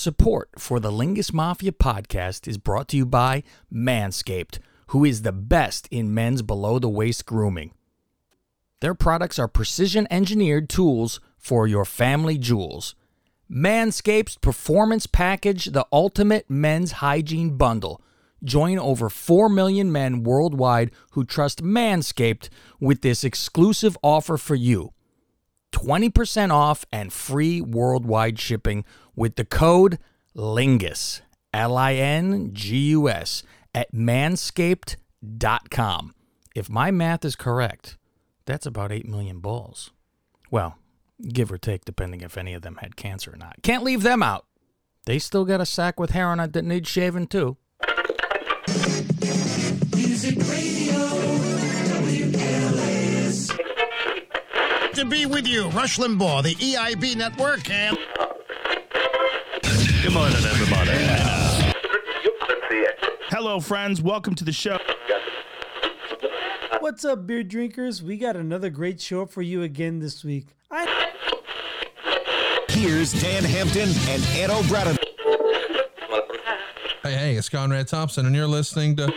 Support for the Lingus Mafia podcast is brought to you by Manscaped, who is the best in men's below the waist grooming. Their products are precision engineered tools for your family jewels. Manscaped's Performance Package, the ultimate men's hygiene bundle. Join over 4 million men worldwide who trust Manscaped with this exclusive offer for you 20% off and free worldwide shipping with the code LINGUS, L I N G U S, at manscaped.com. If my math is correct, that's about 8 million balls. Well, give or take, depending if any of them had cancer or not. Can't leave them out. They still got a sack with hair on it that needs shaving, too. Music Radio, WLS. to be with you, Rush Limbaugh, the EIB network, and Good morning, everybody. Hello, friends. Welcome to the show. What's up, beer drinkers? We got another great show for you again this week. I Here's Dan Hampton and Ed O'Brien. Hey, hey, it's Conrad Thompson, and you're listening to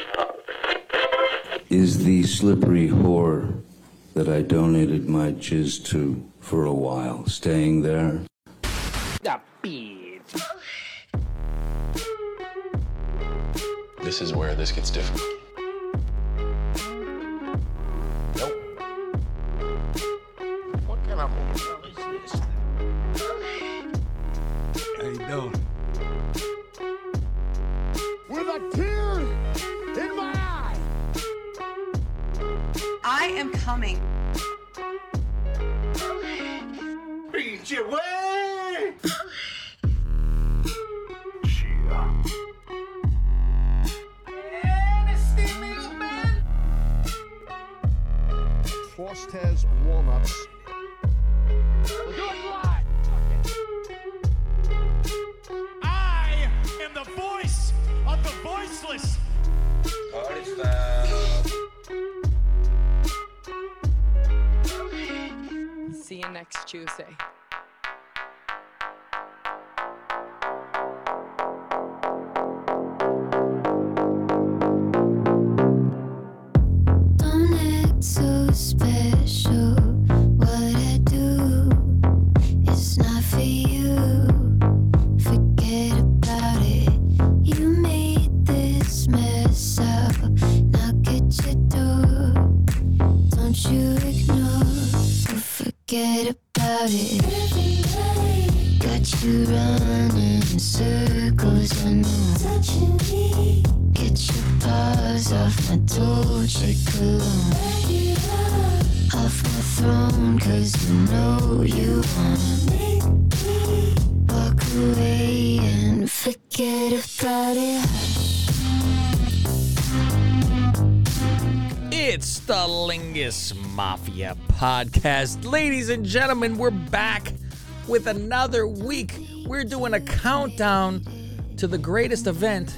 is the slippery whore that I donated my jizz to for a while staying there? This is where this gets difficult. It's the Lingus Mafia podcast. Ladies and gentlemen, we're back with another week. We're doing a countdown to the greatest event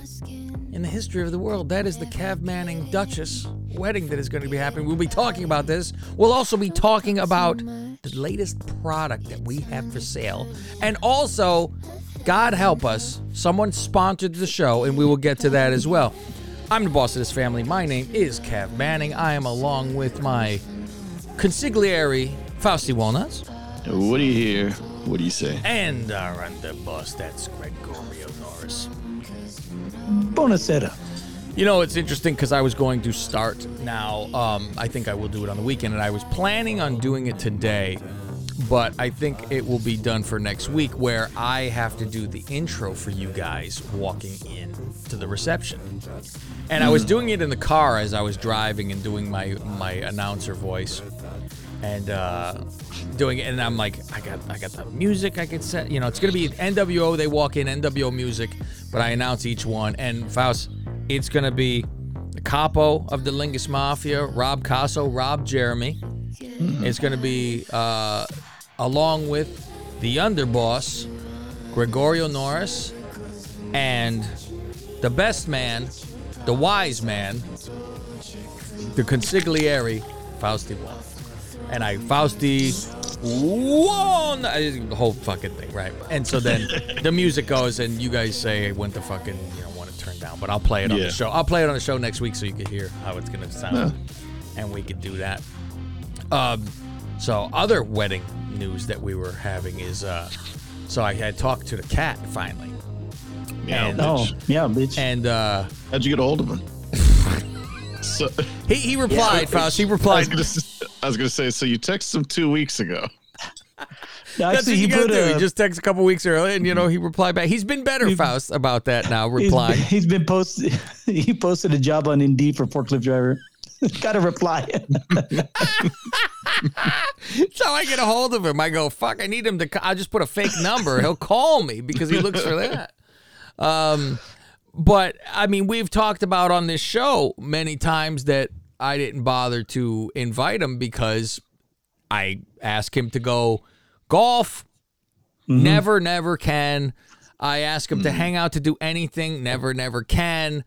in the history of the world. That is the Cav Manning Duchess wedding that is going to be happening. We'll be talking about this. We'll also be talking about the latest product that we have for sale. And also, God help us, someone sponsored the show, and we will get to that as well. I'm the boss of this family. My name is Cav Manning. I am along with my consigliere, Fausti Walnuts, What do you hear? What do you say? and our underboss, that's Gregorio Norris. Bonacera. You know, it's interesting because I was going to start now. Um, I think I will do it on the weekend, and I was planning on doing it today, but I think it will be done for next week where I have to do the intro for you guys walking in to the reception. And I was doing it in the car as I was driving and doing my my announcer voice. And uh, doing it, and I'm like, I got, I got the music I could set. You know, it's gonna be NWO. They walk in NWO music, but I announce each one. And Faust, it's gonna be the capo of the Lingus Mafia, Rob Casso, Rob Jeremy. It's gonna be uh, along with the underboss, Gregorio Norris, and the best man, the wise man, the consigliere, Fausti Wall. And I, Fausti one, the whole fucking thing, right? And so then the music goes, and you guys say when the fucking you know want to turn down, but I'll play it on Yeah. the show. I'll play it on the show next week so you can hear how it's gonna sound, and we could do that. Um, so other wedding news that we were having is, uh, so I had talked to the cat finally, Yeah, And- Oh, bitch. yeah, bitch. and uh, How'd you get a hold of him? so, he he replied, Faust. He I was, replied. gonna, s- I was gonna say, so you texted him two weeks ago. That's what you he gotta put do. a, He just texted a couple weeks early, and you know he replied back. He's been better, Faust, about that now. he's, Replying. he's been posted. He posted a job on Indeed for forklift driver. Got a reply. So I get a hold of him. I go, fuck, I need him to. I just put a fake number. He'll call me because he looks for that. Um, but I mean, we've talked about on this show many times that I didn't bother to invite him because I ask him to go golf. Never, never can. I ask him to hang out to do anything. Never, never can.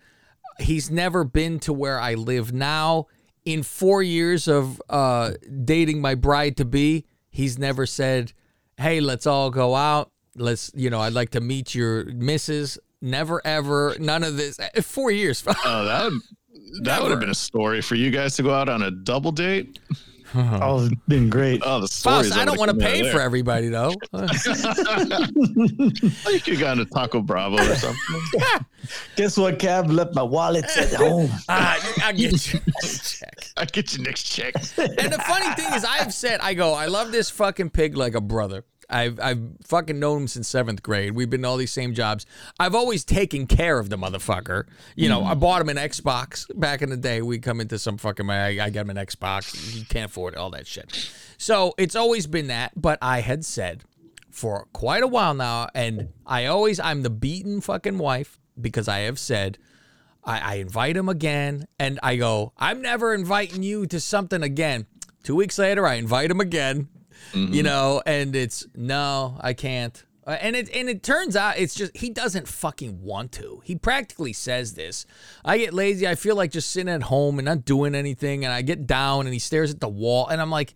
He's never been to where I live now. In four years of uh, dating my bride to be, he's never said, "Hey, let's all go out. Let's, you know, I'd like to meet your missus." Never, ever, none of this. Eh, Four years. Oh, that would that would have been a story for you guys to go out on a double date. oh, it's been great. Oh, the stories. Faust, I don't want to pay for everybody though. You could go gone to Taco Bravo or something. Guess what, Cab? Left my wallet at home. Ah, I'll get you a check. I get your next check. And the funny thing is, I've said, I go, I love this fucking pig like a brother. I've I've fucking known him since seventh grade. We've been in all these same jobs. I've always taken care of the motherfucker. You know, I mm. bought him an Xbox back in the day. We come into some fucking I, I got him an Xbox. He can't afford it, all that shit. So it's always been that. But I had said for quite a while now, and I always I'm the beaten fucking wife because I have said I, I invite him again, and I go, I'm never inviting you to something again. Two weeks later, I invite him again, you know, and it's no, I can't. Uh, and it and it turns out it's just he doesn't fucking want to. He practically says this. I get lazy. I feel like just sitting at home and not doing anything, and I get down and he stares at the wall, and I'm like,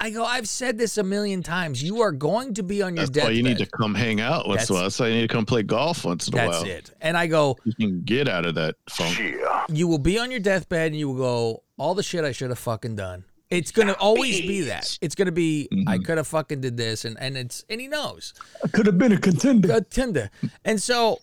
I go, I've said this a million times. You are going to be on your That's deathbed. why you need to come hang out once in a while. That's why you need to come play golf once in a That's while. it. And I go, You can get out of that funk. Yeah. you will be on your deathbed and you will go, all the shit I should have fucking done. It's gonna always be that. It's gonna be I mm-hmm. could have fucking did this and and it's and he knows. I could have been a contender. A Tinder. And so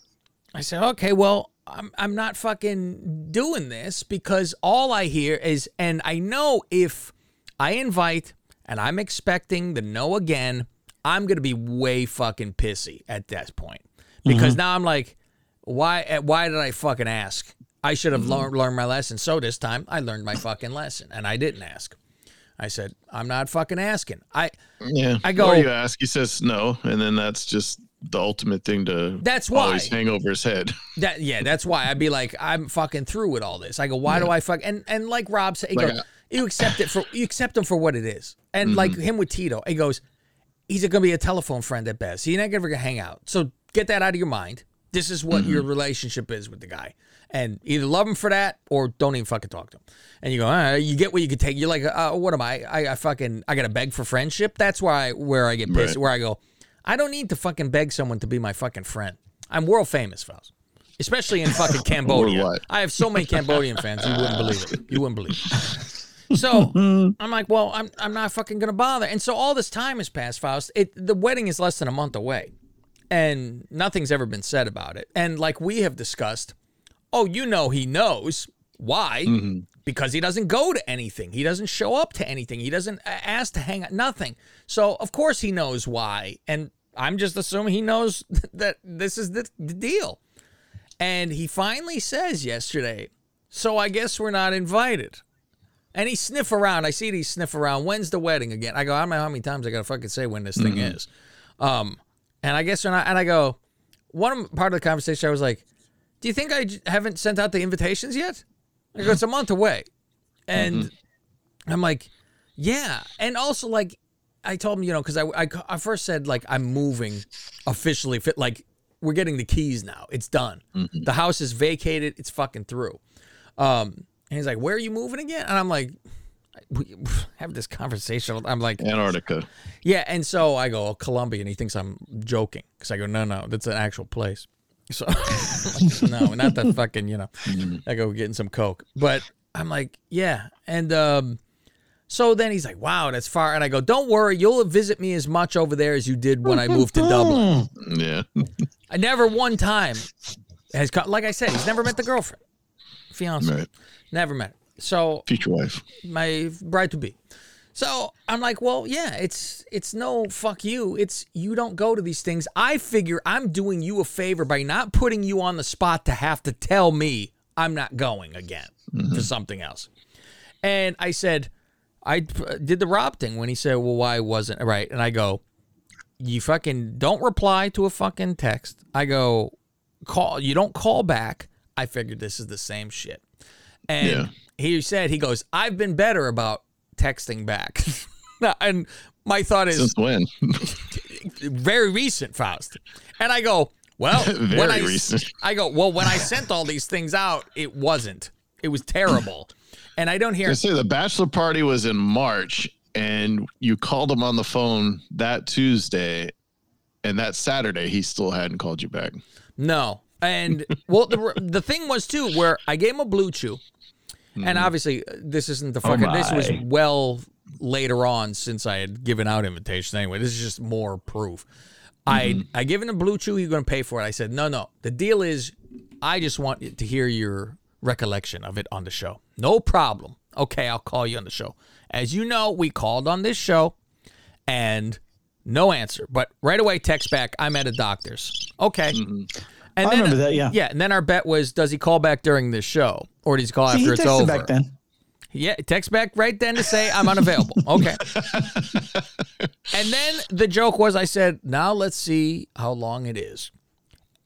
I said, okay, well, I'm I'm not fucking doing this because all I hear is and I know if I invite and I'm expecting the no again, I'm gonna be way fucking pissy at that point. Because mm-hmm. now I'm like, why eh, why did I fucking ask? I should have mm-hmm. learned learned my lesson. So this time I learned my fucking lesson and I didn't ask. I said, I'm not fucking asking. I Yeah. I go- Or you ask, he says no, and then that's just the ultimate thing to That's why always hang over his head. That yeah, that's why I'd be like, I'm fucking through with all this. I go, why do I fuck? And and like Rob said, he Like goes, you accept it for you accept him for what it is. And like Mm-hmm. him with Tito, he goes, he's gonna be a telephone friend at best. He's not ever gonna hang out. So get that out of your mind. This is what your Mm-hmm. relationship is with the guy. And either love him for that or don't even fucking talk to him. And you go, right, you get what you can take. You're like, uh, what am I? I, I fucking, I gotta beg for friendship. That's why where I get pissed. Right. Where I go, I don't need to fucking beg someone to be my fucking friend. I'm world famous, fellas. Especially in fucking Cambodia. I have so many Cambodian fans, you wouldn't believe it. You wouldn't believe it. So I'm like, well, I'm I'm not fucking gonna bother. And so all this time has passed, Faust. It the wedding is less than a month away, and nothing's ever been said about it. And like we have discussed, oh, you know, he knows why because he doesn't go to anything. He doesn't show up to anything. He doesn't ask to hang out. Nothing. So of course he knows why. And I'm just assuming he knows that this is the, the deal. And he finally says yesterday, so I guess we're not invited. And he sniff around. I see he sniff around. When's the wedding again? I go, I don't know how many times I gotta fucking say when this thing is. Um, and I guess we're not. And I go, one part of the conversation, I was like, "Do you think I j- haven't sent out the invitations yet?" I go, "It's a month away," and I'm like, "Yeah." And also, like, I told him, you know, because I, I I first said like I'm moving officially, fit like we're getting the keys now. It's done. The house is vacated. It's fucking through. Um, and he's like, "Where are you moving again?" And I'm like, we have this conversation. I'm like, Antarctica. yeah, and so I go, oh, Colombia, and he thinks I'm joking because I go, no, no, that's an actual place. So no, not the fucking, you know. I go getting some coke, but I'm like, yeah, and um, so then he's like, wow, that's far, and I go, don't worry, you'll visit me as much over there as you did when I moved to Dublin. Yeah. I never one time has, co- like I said, he's never met the girlfriend, fiance, Right. never met. Her. So Future wife. my bride to be. So I'm like, well, yeah, it's it's no fuck you. It's you don't go to these things. I figure I'm doing you a favor by not putting you on the spot to have to tell me I'm not going again mm-hmm. for something else. And I said, I did the Rob thing when he said, well, why wasn't right? And I go, you fucking don't reply to a fucking text. I go, call. You don't call back. I figured this is the same shit. And Yeah. he said, he goes, I've been better about texting back. and my thought is Since when? very recent, Faust. And I go, well, when Very I, recent. I go, well, when I sent all these things out, it wasn't. It was terrible. And I don't hear I say the bachelor party was in March, and you called him on the phone that Tuesday, and that Saturday he still hadn't called you back. No. And well, the, the thing was too, where I gave him a BlueChew, and hmm. obviously uh, this isn't the oh fucking. this was well later on since I had given out invitations. Anyway, this is just more proof. I mm-hmm. I given a BlueChew. You're going to pay for it. I said no, no. The deal is, I just want to hear your recollection of it on the show. No problem. Okay, I'll call you on the show. As you know, we called on this show, and no answer. But right away, text back. I'm at a doctor's. Okay. Mm-hmm. And I then, remember that, yeah. Yeah, and then our bet was, does he call back during this show, or does he call See, after he it's texted over? back then. Yeah, text back right then to say I'm unavailable. Okay. and then the joke was, I said, now let's see how long it is,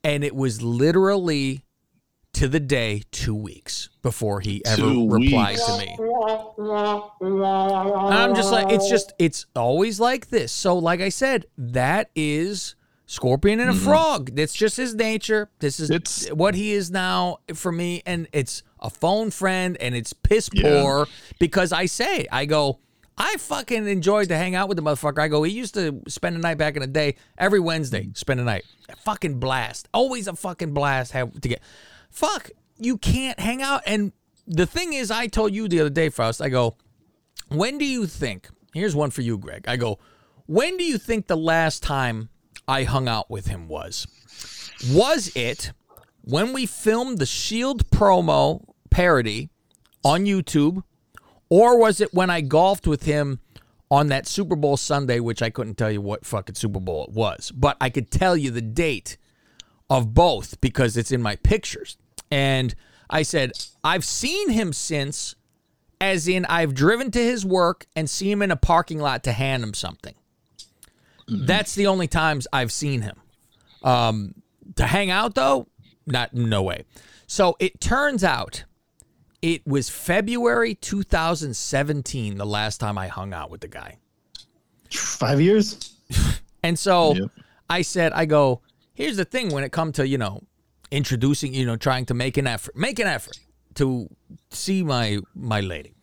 and it was literally to the day two weeks before he ever Two replied weeks. to me. And I'm just like, it's just, it's always like this. So, like I said, that is Scorpion and a mm-hmm. frog. That's just his nature. This is It's- what he is now for me. And it's a phone friend and it's piss Yeah. poor because I say, I go, I fucking enjoyed to hang out with the motherfucker. I go, he used to spend a night back in the day, every Wednesday, spend a night. A fucking blast. Always a fucking blast have to get. Fuck, you can't hang out. And the thing is, I told you the other day, Faust, I go, when do you think? Here's one for you, Greg. I go, when do you think the last time I hung out with him was? Was it when we filmed the Shield promo parody on YouTube, or was it when I golfed with him on that Super Bowl Sunday, which I couldn't tell you what fucking Super Bowl it was, but I could tell you the date of both because it's in my pictures. And I said, I've seen him since, as in I've driven to his work and see him in a parking lot to hand him something. That's the only times I've seen him. Um, to hang out though, not no way. So it turns out it was February 2017 the last time I hung out with the guy. Five years. And so Yep. I said, I go, here's the thing when it comes to, you know, introducing, you know, trying to make an effort, make an effort to see my my lady.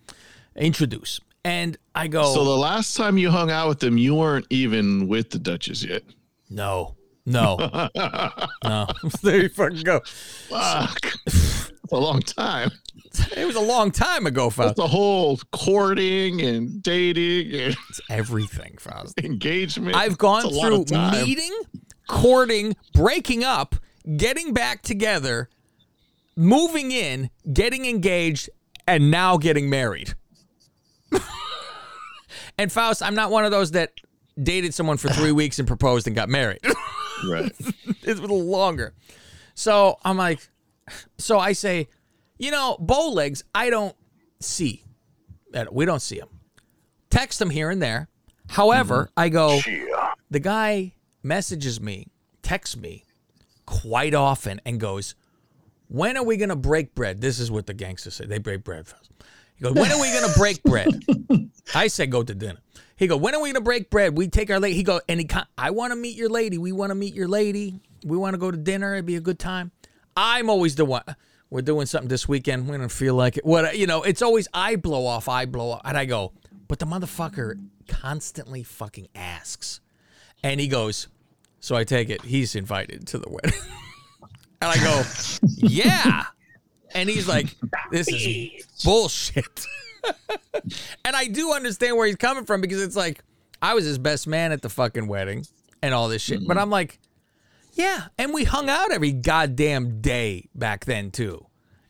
Introduce. And I go, So the last time you hung out with them, you weren't even with the Duchess yet. no, no, no. there you fucking go. Fuck. That's a long time. It was a long time ago, Faust. the whole courting and dating and It's everything, Faust. engagement. I've gone It's through meeting, courting, breaking up, getting back together, moving in, getting engaged, and now getting married. And Faust, I'm not one of those that dated someone for three weeks and proposed and got married. Right. it was a little longer. So I'm like, so I say, you know, bow legs, I don't see. Uh, We don't see them. Text them here and there. However, I go, the guy messages me, texts me quite often and goes, when are we going to break bread? This is what the gangsters say. They break bread first. He goes, when are we to break bread? I said, go to dinner. He go, when are we gonna break bread? We take our lady. He go, and he, I want to meet your lady. We want to meet your lady. We want to go to dinner. It'd be a good time. I'm always the one. we're doing something this weekend. We don't feel like it. What you know? It's always I blow off, I blow off, and I go, but the motherfucker constantly fucking asks, and he goes, so I take it he's invited to the wedding, and I go, yeah, and he's like, this is bullshit, and I do understand where he's coming from because it's like I was his best man at the fucking wedding and all this shit, but mm-hmm. I'm like. Yeah, and we hung out every goddamn day back then too.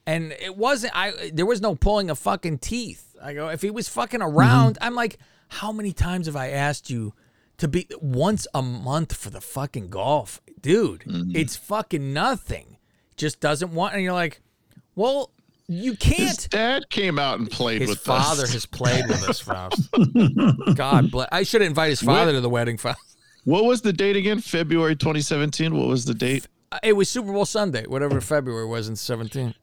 And it wasn't I there was no pulling of fucking teeth. I go, if he was fucking mm-hmm. around, I'm like, how many times have I asked you to be once a month for the fucking golf? Dude, mm-hmm. it's fucking nothing. Just doesn't want and you're like, well, you can't. dad came out and played His with father us. has played with us, Faust. God bless. I should invite his father to the wedding, Faust. What was the date again? February 2017. What was the date? It was Super Bowl Sunday, whatever February was in 17.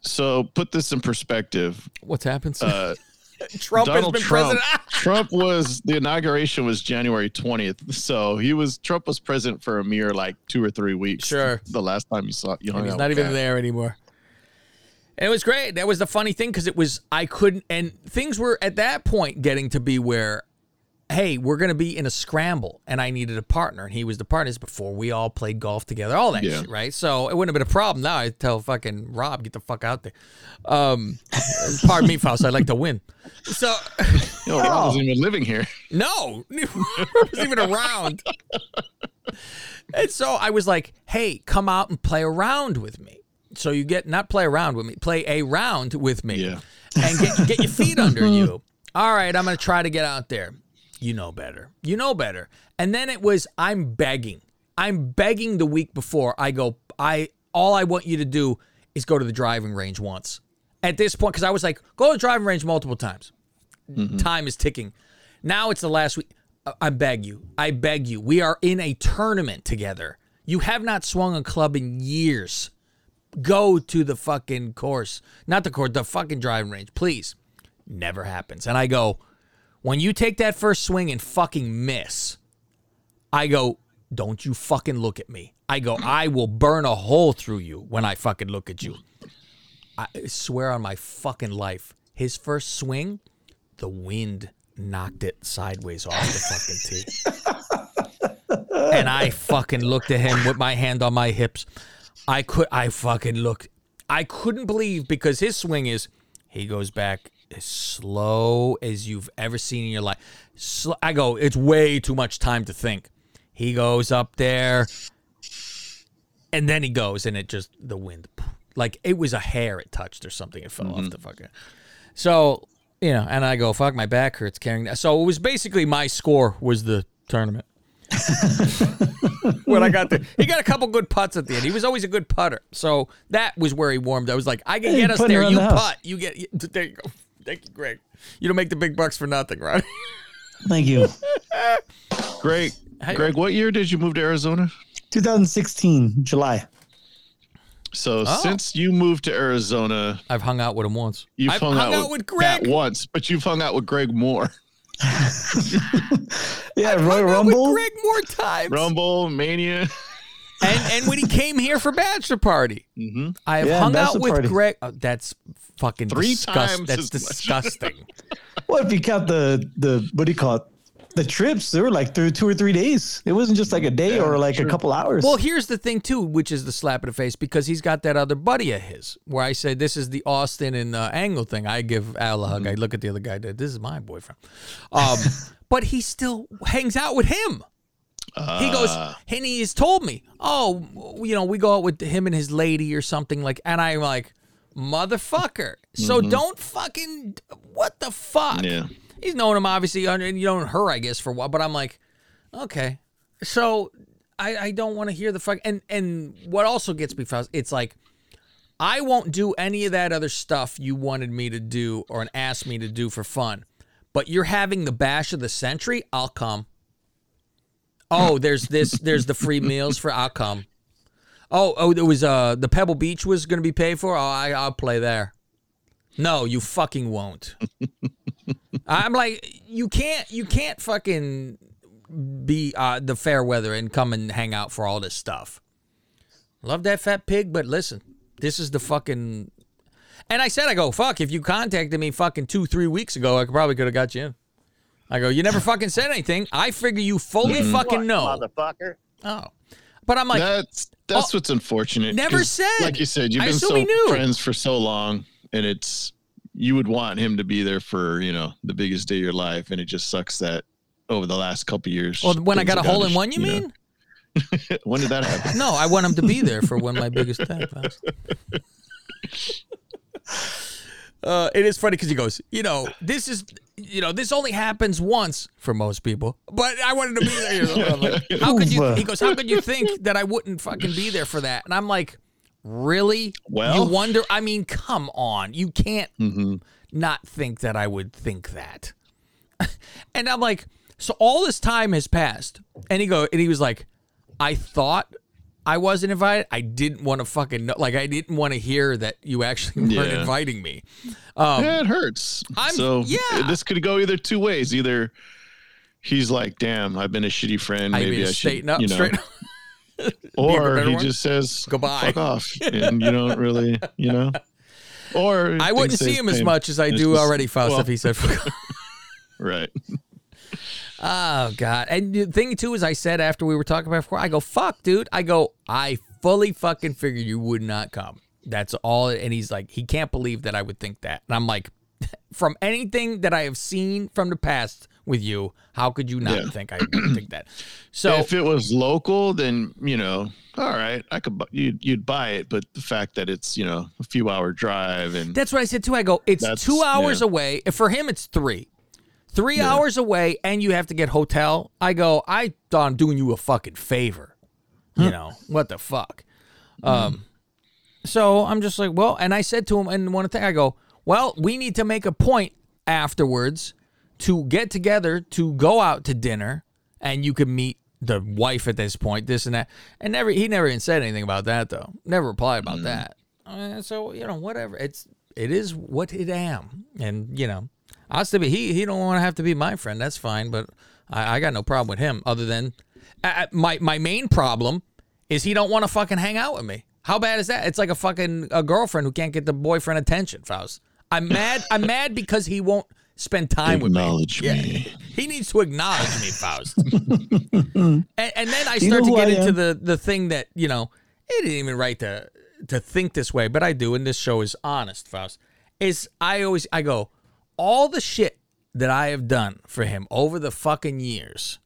So put this in perspective. What's happened? since- Uh, Trump Donald has been Trump. president. Trump was the inauguration was January 20th. So he was Trump was president for a mere like two or three weeks. Sure. The last time you saw you hung And he's not even Kat. there anymore. And it was great. That was the funny thing because it was I couldn't, and things were at that point getting to be where, hey, we're gonna be in a scramble, and I needed a partner, and he was the partner. This before we all played golf together, all that Yeah. shit, right? So it wouldn't have been a problem. Now I tell fucking Rob, get the fuck out there. Um, pardon me, Faust. I like to win. So No, Rob wasn't even living here. no, wasn't even around. And so I was like, "Hey, come out and play around with me." So you get not play around with me, play a round with me, Yeah. and get get your feet under you. All right, I'm gonna try to get out there. You know better. You know better. And then it was I'm begging. I'm begging the week before. I go. I all I want you to do is go to the driving range once. At this point, because I was like, go to the driving range multiple times mm-hmm. time is ticking. Now it's the last week. I- I beg you. I beg you. We are in a tournament together. You have not swung a club in years. Go to the fucking course. Not the course, the fucking driving range, please. Never happens. And I go, when you take that first swing and fucking miss, I go, don't you fucking look at me. I go, I will burn a hole through you when I fucking look at you. I swear on my fucking life, his first swing, the wind knocked it sideways off the fucking tee. and I fucking looked at him with my hand on my hips. I could I fucking looked. I couldn't believe because his swing is he goes back as slow as you've ever seen in your life. Sl- I go, it's way too much time to think. He goes up there and then he goes and it just the wind like it was a hair it touched or something. It fell off mm-hmm. the fucking so, you know, and I go, fuck, my back hurts carrying that. So it was basically my score was the tournament. when I got there, he got a couple good putts at the end. He was always a good putter. So that was where he warmed. I was like, I can Hey, get us there. You the house. putt. You get. There you go. Thank you, Greg. You don't make the big bucks for nothing, right? Thank you. Greg, Hey. Greg, what year did you move to Arizona? 2016, July. So Oh. since you moved to Arizona, I've hung out with him once. you've I've hung, hung out, out with with Greg. Once, but you've hung out with Greg more. Yeah, Hung Roy with Rumble. Greg more times. Rumble, Mania. and and when he came here for bachelor party, hmm I have Yeah, hung out with party. Greg. Oh, that's fucking Three disgust- times That's as much. disgusting. Well, if you count the the what do you call it? The trips, they were like through two or three days. It wasn't just like a day Yeah, or like sure. a couple hours. Well, here's the thing too, which is the slap in the face because he's got that other buddy of his where I say this is the Austin and uh, Angle thing. I give Al a hug. I look at the other guy. This is my boyfriend. Um, but he still hangs out with him. He goes, Ah. and he has told me, oh, you know, we go out with him and his lady or something like, and I'm like, motherfucker. So don't fucking, what the fuck? Yeah. He's known him obviously, and you know her, I guess, for a while. But I'm like, okay. So I, I don't want to hear the fuck. And and what also gets me it's like I won't do any of that other stuff you wanted me to do or asked me to do for fun. But you're having the bash of the century, I'll come. Oh, there's this, there's the free meals for I'll come. Oh, oh, there was uh the Pebble Beach was gonna be paid for. Oh, I I'll play there. No, you fucking won't. I'm like, you can't, you can't fucking be uh, the fair weather and come and hang out for all this stuff. Love that fat pig, but listen, This is the fucking. And I said, I go, fuck, if you contacted me fucking two, three weeks ago, I probably could have got you in. I go, you never fucking said anything. I figure you fully Mhm. fucking know. motherfucker. Oh. But I'm like, that's that's what's unfortunate. Never said. Like you said, you've I been so knew. friends for so long, and it's you would want him to be there for you know the biggest day of your life, and it just sucks that over the last couple years. well, when I got a hole in one, sh- you mean? when did that happen? No, I want him to be there for when my biggest time was. Uh, it is funny because he goes, you know, this is, you know, this only happens once for most people, but I wanted to be there. You know? I'm like, how could you? He goes, how could you think that I wouldn't fucking be there for that? And I'm like, really? Well- you wonder? I mean, come on, you can't Mm-hmm. not think that I would think that. and I'm like, so all this time has passed, and he go, and he was like, I thought I wasn't invited. I didn't want to fucking know, like I didn't want to hear that you actually weren't Yeah. inviting me. Um, yeah, it hurts. I'm- so yeah. this could go either two ways. Either he's like, "Damn, I've been a shitty friend. Maybe I should," up, you know. or he one? just says Goodbye. fuck off and you don't really you know or I wouldn't see him as much as I do just- already, Faust, well, if he said, right Oh God! And the thing too is, I said after we were talking about before, I go, "Fuck, dude!" I go, "I fully fucking figured you would not come." That's all. And he's like, he can't believe that I would think that. And I'm like, from anything that I have seen from the past with you, how could you not Yeah. think I think that? So if it was local then you know all right i could you'd, you'd buy it but the fact that it's you know a few hour drive and That's what I said too. I go, it's two hours yeah. away. For him, it's three. Three hours away, and you have to get hotel. I go, I thought I'm doing you a fucking favor. You know, what the fuck? Um, so I'm just like, well, and I said to him, and one thing, I go, well, we need to make a point afterwards to get together to go out to dinner, and you could meet the wife at this point, this and that. And never, he never even said anything about that though. Never replied about that. Uh, so you know, whatever. It's it is what it am, and you know, I still be he he don't want to have to be my friend. That's fine, but I, I got no problem with him. Other than uh, my my main problem is he don't want to fucking hang out with me. How bad is that? It's like a fucking a girlfriend who can't get the boyfriend attention. Faust. I'm mad. I'm mad because he won't spend time with me. Acknowledge Yeah. He needs to acknowledge me, Faust. and, and then I You know start to get I into am? the the thing that you know it didn't even right to to think this way, but I do, and this show is honest, Faust. Is I always I go all the shit that I have done for him over the fucking years,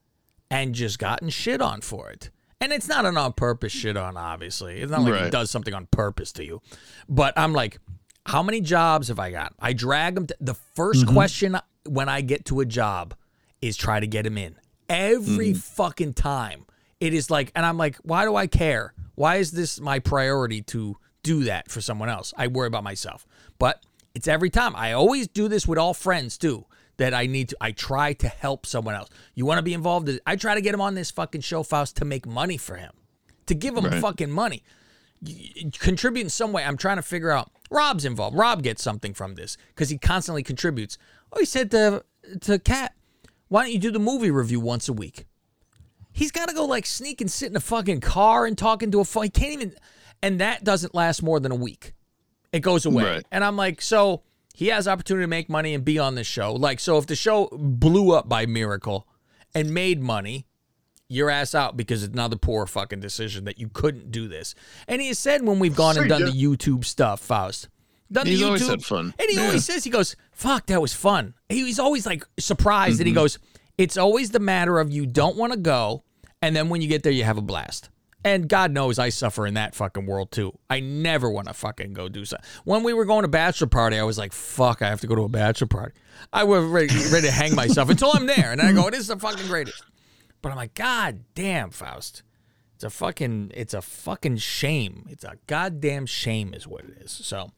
and just gotten shit on for it. And it's not an on purpose shit on, obviously. It's not like he does something on purpose to you. But I'm like, how many jobs have I got? I drag them. To, the 1st mm-hmm. question when I get to a job is try to get him in every mm. fucking time. It is like, and I'm like, why do I care? Why is this my priority to do that for someone else? I worry about myself. But it's every time. I always do this with all friends too. That I need to, I try to help someone else. You want to be involved? I try to get him on this fucking show, Faust, to make money for him, to give him Right. fucking money contribute in some way. I'm trying to figure out. Rob's involved. Rob gets something from this because he constantly contributes. Oh, he said to to Cat, "Why don't you do the movie review once a week?" He's got to go like sneak and sit in a fucking car and talk into a phone. He can't even, and that doesn't last more than a week. It goes away, Right. and I'm like, so he has opportunity to make money and be on this show. Like, so if the show blew up by miracle and made money, your ass out because it's another poor fucking decision that you couldn't do this. And he has said when we've gone and done the YouTube stuff, Faust. Done He's the YouTube, always had fun. And he Yeah. always says, he goes, fuck, that was fun. He- He's always like surprised Mm-hmm. and he goes, it's always the matter of you don't want to go. And then when you get there, you have a blast. And God knows I suffer in that fucking world too. I never want to fucking go do something. When we were going to bachelor party, I was like, fuck, I have to go to a bachelor party. I was ready, ready to hang myself until I'm there. And I go, this is the fucking greatest. But I'm like, God damn, Faust. It's a fucking it's a fucking shame. It's a goddamn shame is what it is. So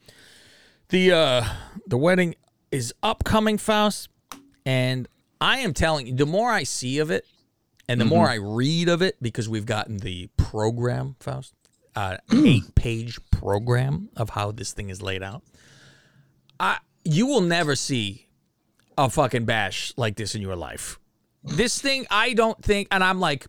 the uh the wedding is upcoming, Faust, and I am telling you, the more I see of it and the more I read of it, because we've gotten the program, Faust, uh eight page program of how this thing is laid out. I you will never see a fucking bash like this in your life. This thing, I don't think, and I'm like,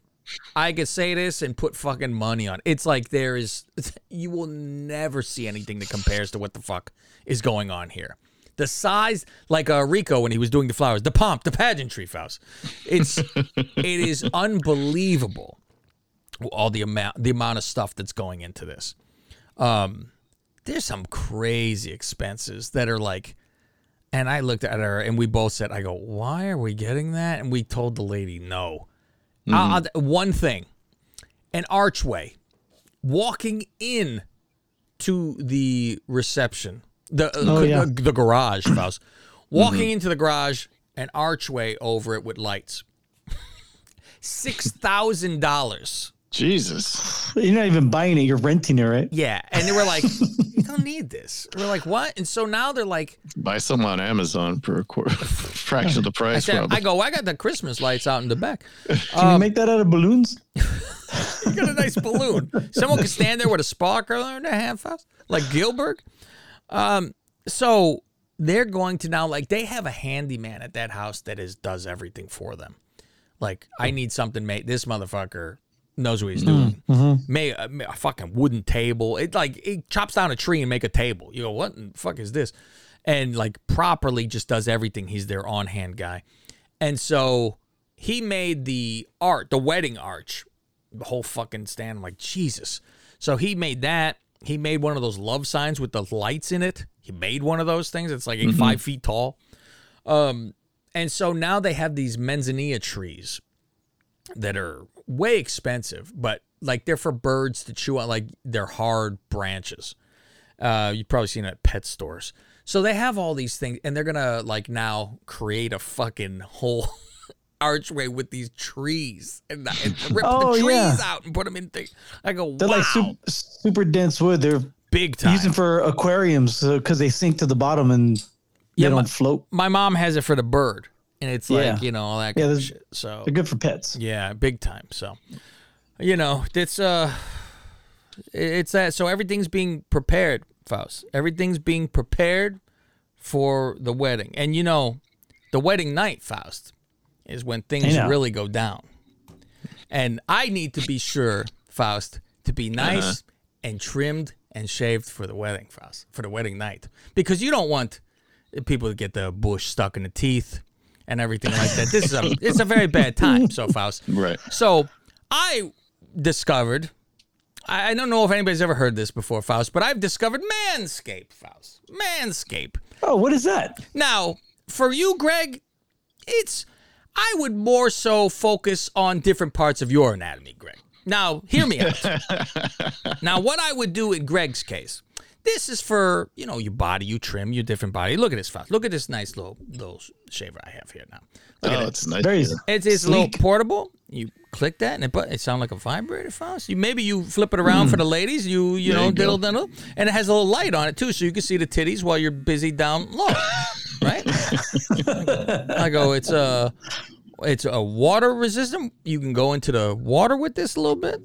I could say this and put fucking money on. it. It's like there is you will never see anything that compares to what the fuck is going on here. The size, like uh, Rico when he was doing the flowers, the pomp, the pageantry, Faust. It's it is unbelievable all the amount the amount of stuff that's going into this. Um, there's some crazy expenses that are like, and I looked at her and we both said, I go, why are we getting that? And we told the lady no. Uh, one thing, an archway, walking in to the reception, the uh, Oh, yeah. the, the garage, Faust. Walking into the garage, an archway over it with lights. Six thousand dollars. Jesus. You're not even buying it; you're renting it, right? Yeah, and they were like, "You don't need this." We're like, "What?" And so now they're like, Buy some on Amazon for a quarter, fraction of the I, price. said. I go, "I got the Christmas lights out in the back. Can you make that out of balloons? You got a nice balloon. Someone could stand there with a sparkler in their hand, Faust, like Gilbert." Um, so they're going to now like they have a handyman at that house that is does everything for them. Like, I need something made. This motherfucker knows what he's mm-hmm. doing. Mm-hmm. May uh, a, a fucking wooden table. It like it chops down a tree and make a table. You go, what the fuck is this? And like properly just does everything. He's their on hand guy. And so he made the art, the wedding arch, the whole fucking stand. I'm like, Jesus. So he made that. He made one of those love signs with the lights in it. He made one of those things. It's like mm-hmm. five feet tall. Um, and so now they have these manzanita trees that are way expensive, but like they're for birds to chew on, like they're hard branches. Uh, you've probably seen it at pet stores. So they have all these things, and they're gonna like now create a fucking whole archway with these trees and, and rip Oh, the trees yeah. out and put them in things. I go, They're wow, like super, super dense wood. They're big time. using for aquariums because they sink to the bottom and they Yeah, don't my- float. My mom has it for the bird, and it's like Yeah. you know all that Yeah, kind of shit. So They're good for pets. Yeah, big time. So, you know, it's uh, it's that. So everything's being prepared, Faust. Everything's being prepared for the wedding, and you know, the wedding night, Faust, is when things really go down. And I need to be sure, Faust, to be nice and trimmed and shaved for the wedding, Faust, for the wedding night, because you don't want people to get the bush stuck in the teeth and everything like that. This is a it's a very bad time. So Faust, Right. So I discovered. I I don't know if anybody's ever heard this before, Faust, but I've discovered Manscaped, Faust. Manscaped. Oh, what is that? Now, for you, Greg, it's I would more so focus on different parts of your anatomy, Greg. Now, hear me out. now, what I would do in Greg's case, this is for you know your body, you trim your different body. Look at this, Faust. Look at this nice little little shaver I have here now. Look at Oh, it. it's nice. Very. It's it's a little portable. You click that and it, but it sounds like a vibrator, Faust. You maybe you flip it around for the ladies. You you There know you go. diddle diddle, and it has a little light on it too, so you can see the titties while you're busy down low, right? I go. It's a it's a water resistant. You can go into the water with this a little bit.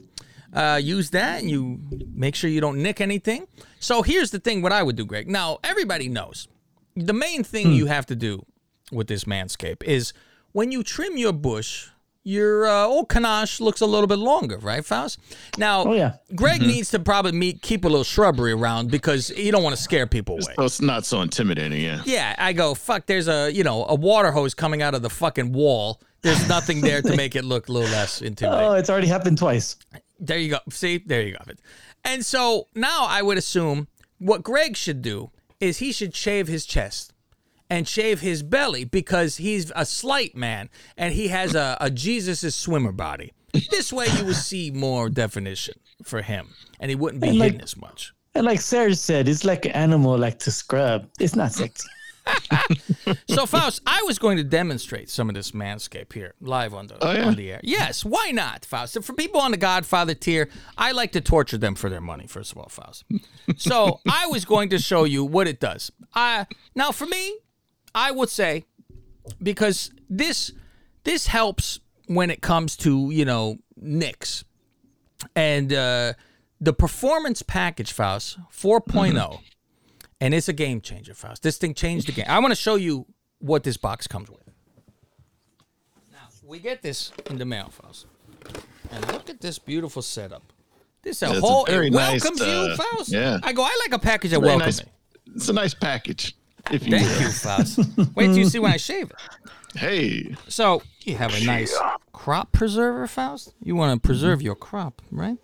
Uh, use that and you make sure you don't nick anything. So here's the thing: what I would do, Greg. Now everybody knows the main thing you have to do with this manscape is when you trim your bush, your uh, old canache looks a little bit longer, right, Faust? Now, Oh, yeah. Greg needs to probably meet, keep a little shrubbery around because you don't want to scare people away. So it's not so intimidating, yeah. Yeah, I go, fuck, there's a, you know, a water hose coming out of the fucking wall. There's nothing there to make it look a little less intimidating. Oh, it's already happened twice. There you go. See, there you go. And so now I would assume what Greg should do is he should shave his chest and shave his belly because he's a slight man and he has a, a Jesus' swimmer body. This way you would see more definition for him and he wouldn't be And, like- hidden as much. And like Sarah said, it's like an animal like to scrub. It's not sexy. So Faust, I was going to demonstrate some of this manscape here live on the Oh, yeah? on the air. Yes, why not, Faust? For people on the Godfather tier, I like to torture them for their money. First of all, Faust. So I was going to show you what it does. Uh, now, for me, I would say because this this helps when it comes to you know nicks and uh, the performance package, Faust 4 and it's a game changer, Faust. This thing changed the game. I want to show you what this box comes with. Now, we get this in the mail, Faust. And look at this beautiful setup. This a Yeah, it's a whole very it nice, welcomes uh, you, Faust. yeah. I go. I like a package that welcomes nice- me. It's a nice package. If you Thank will. you, Faust. Wait till you see when I shave it. Hey, So you have a nice crop preserver, Faust. You want to preserve your crop, right?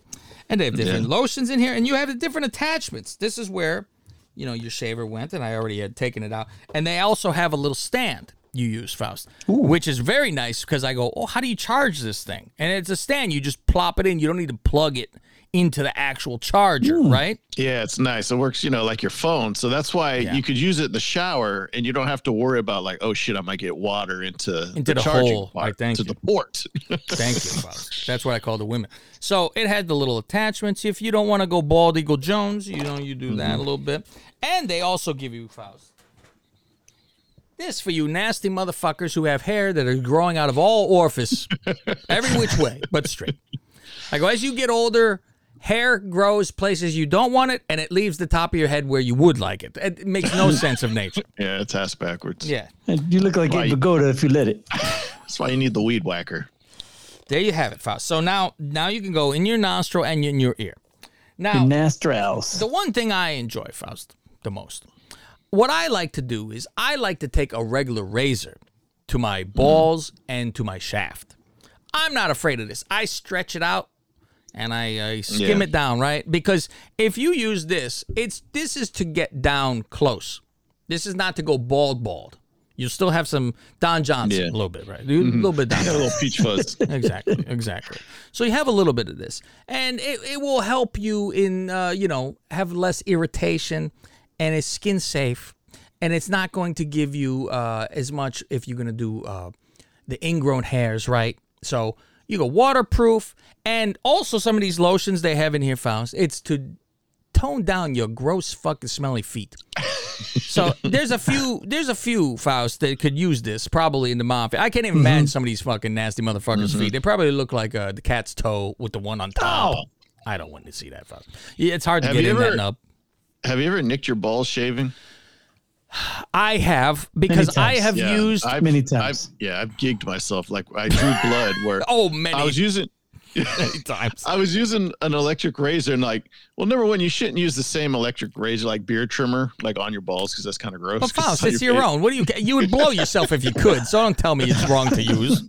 And they have different Yeah. lotions in here, and you have the different attachments. This is where, you know, your shaver went, and I already had taken it out. And they also have a little stand you use, Faust, which is very nice because I go, oh, how do you charge this thing? And it's a stand. You just plop it in. You don't need to plug it into the actual charger, hmm. right? yeah, it's nice. It works, you know, like your phone. So that's why Yeah. you could use it in the shower, and you don't have to worry about like, oh shit, I might get water into Into the charging hole. part, Right, thank to you. the port. Thank you, Faust. That's what I call the women. So it had the little attachments. If you don't want to go bald Eagle Jones, you know, you do that mm-hmm. a little bit. And they also give you Faust. This for you nasty motherfuckers who have hair that are growing out of all orifice, every which way, but straight. I go, as you get older, hair grows places you don't want it, and it leaves the top of your head where you would like it. It makes no sense of nature. yeah, it's ass backwards. Yeah. And you look like Why? a pagoda if you let it. That's why you need the weed whacker. There you have it, Faust. So now, now you can go in your nostril and in your ear. Now, Your nostrils. The one thing I enjoy, Faust, the most, what I like to do is I like to take a regular razor to my balls and to my shaft. I'm not afraid of this. I stretch it out and I, I skim Yeah. it down, right? Because if you use this, it's this is to get down close. This is not to go bald, bald. You'll still have some Don Johnson, Yeah. a little bit, right? A little bit Don a little peach fuzz. exactly, exactly. So you have a little bit of this, and it, it will help you in uh, you know have less irritation, and it's skin safe, and it's not going to give you uh, as much if you're gonna do uh, the ingrown hairs, right? So you go waterproof, and also some of these lotions they have in here, Faust, it's to tone down your gross fucking smelly feet. So there's a few there's a few Faust that could use this probably in the mafia. I can't even imagine some of these fucking nasty motherfuckers' feet. They probably look like uh, the cat's toe with the one on top. Oh. I don't want to see that Faust. Yeah, it's hard to Have get in that ever- nub. Have you ever nicked your balls shaving? I have because I have Yeah, used I've, Many I've, times. yeah, I've gigged myself. Like I drew blood where oh many I was using times. I was using an electric razor and like, well, number one, you shouldn't use the same electric razor like beard trimmer like on your balls because that's kind of gross. But 'cause Faust, on it's your face. own. What do you? You would blow yourself if you could. So don't tell me it's wrong to use.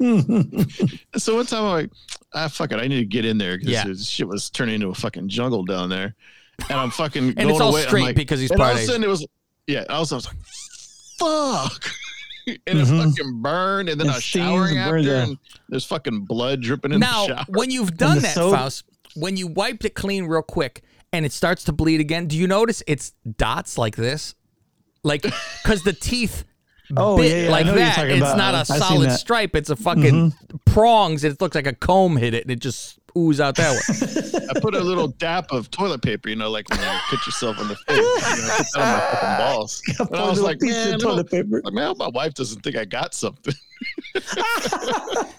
So one time I'm like, ah, fuck it, I need to get in there because Yeah. this shit was turning into a fucking jungle down there, and I'm fucking And going it's all away. Straight like- because he's and all of a sudden it was yeah. All of I was like, fuck. And it mm-hmm. fucking burned, and then It I was showering and burns, after, yeah. and there's fucking blood dripping in now, the shower. Now, when you've done that, soap? Faust, when you wiped it clean real quick and it starts to bleed again, do you notice it's dots like this? Like, because the teeth Oh, bit yeah, yeah, like know what you're that. It's about. not a I've solid stripe. It's a mm-hmm. fucking prongs. It looks like a comb hit it and it just ooze out that way. I put a little dap of toilet paper, you know, like when you cut yourself in the face. You know, I put that on my fucking balls. Put And a I was like, piece of man, toilet look, paper. like, man, my wife doesn't think I got something.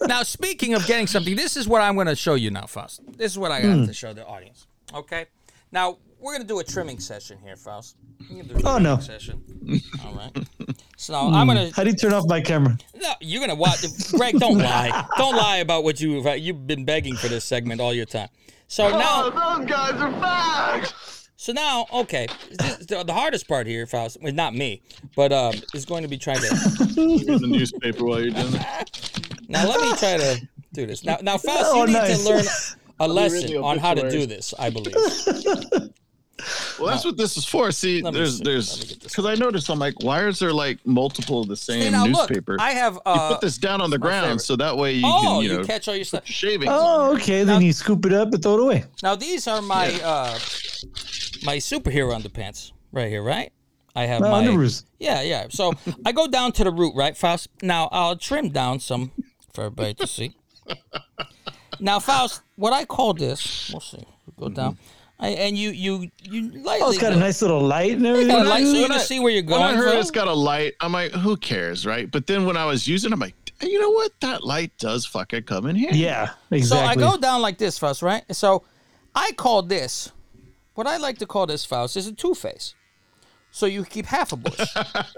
now, speaking of getting something, this is what I'm going to show you now, Faust. This is what I got to hmm. show the audience. Okay. Now we're going to do a trimming session here, Faust. We're do a Oh, no. Session. All right. So I'm going to How do you turn off my camera? No, you're gonna watch. Greg, don't lie. Don't lie about what you you've been begging for this segment all your time. So now, those guys are back. so now, okay. This, the, the hardest part here, Faust, well, not me, but um, is going to be trying to. Read the newspaper while you're doing it. Now let me try to do this. Now, now, Faust, Oh, you need nice. to learn a lesson the on how to do this. I believe. Well, that's what this is for. See, Let me there's see. Let me there's get this because I noticed I'm like, why is there like multiple of the Hey, same now look, newspaper? I have. you Uh, put this down on the my ground favorite. so that way you oh, can you you know catch all your stuff. shavings. Oh, okay. Then you scoop it up and throw it away. Now these are my uh, my superhero underpants right here, right? I have my underoos. yeah, yeah. So I go down to the root, right, Faust? Now I'll trim down some for everybody to see. Now, Faust, what I call this, we'll see. Go down, I, and you you you lightly. Oh, it's got a nice little light and everything. got a light so you can see where you're going. When I going. heard Phil. it's got a light, I'm like, who cares, right? But then when I was using, it, I'm like, you know what? That light does fucking come in here. Yeah, exactly. So. I go down like this, Faust, right? So I call this, what I like to call this, Faust, is a two face. So you keep half a bush.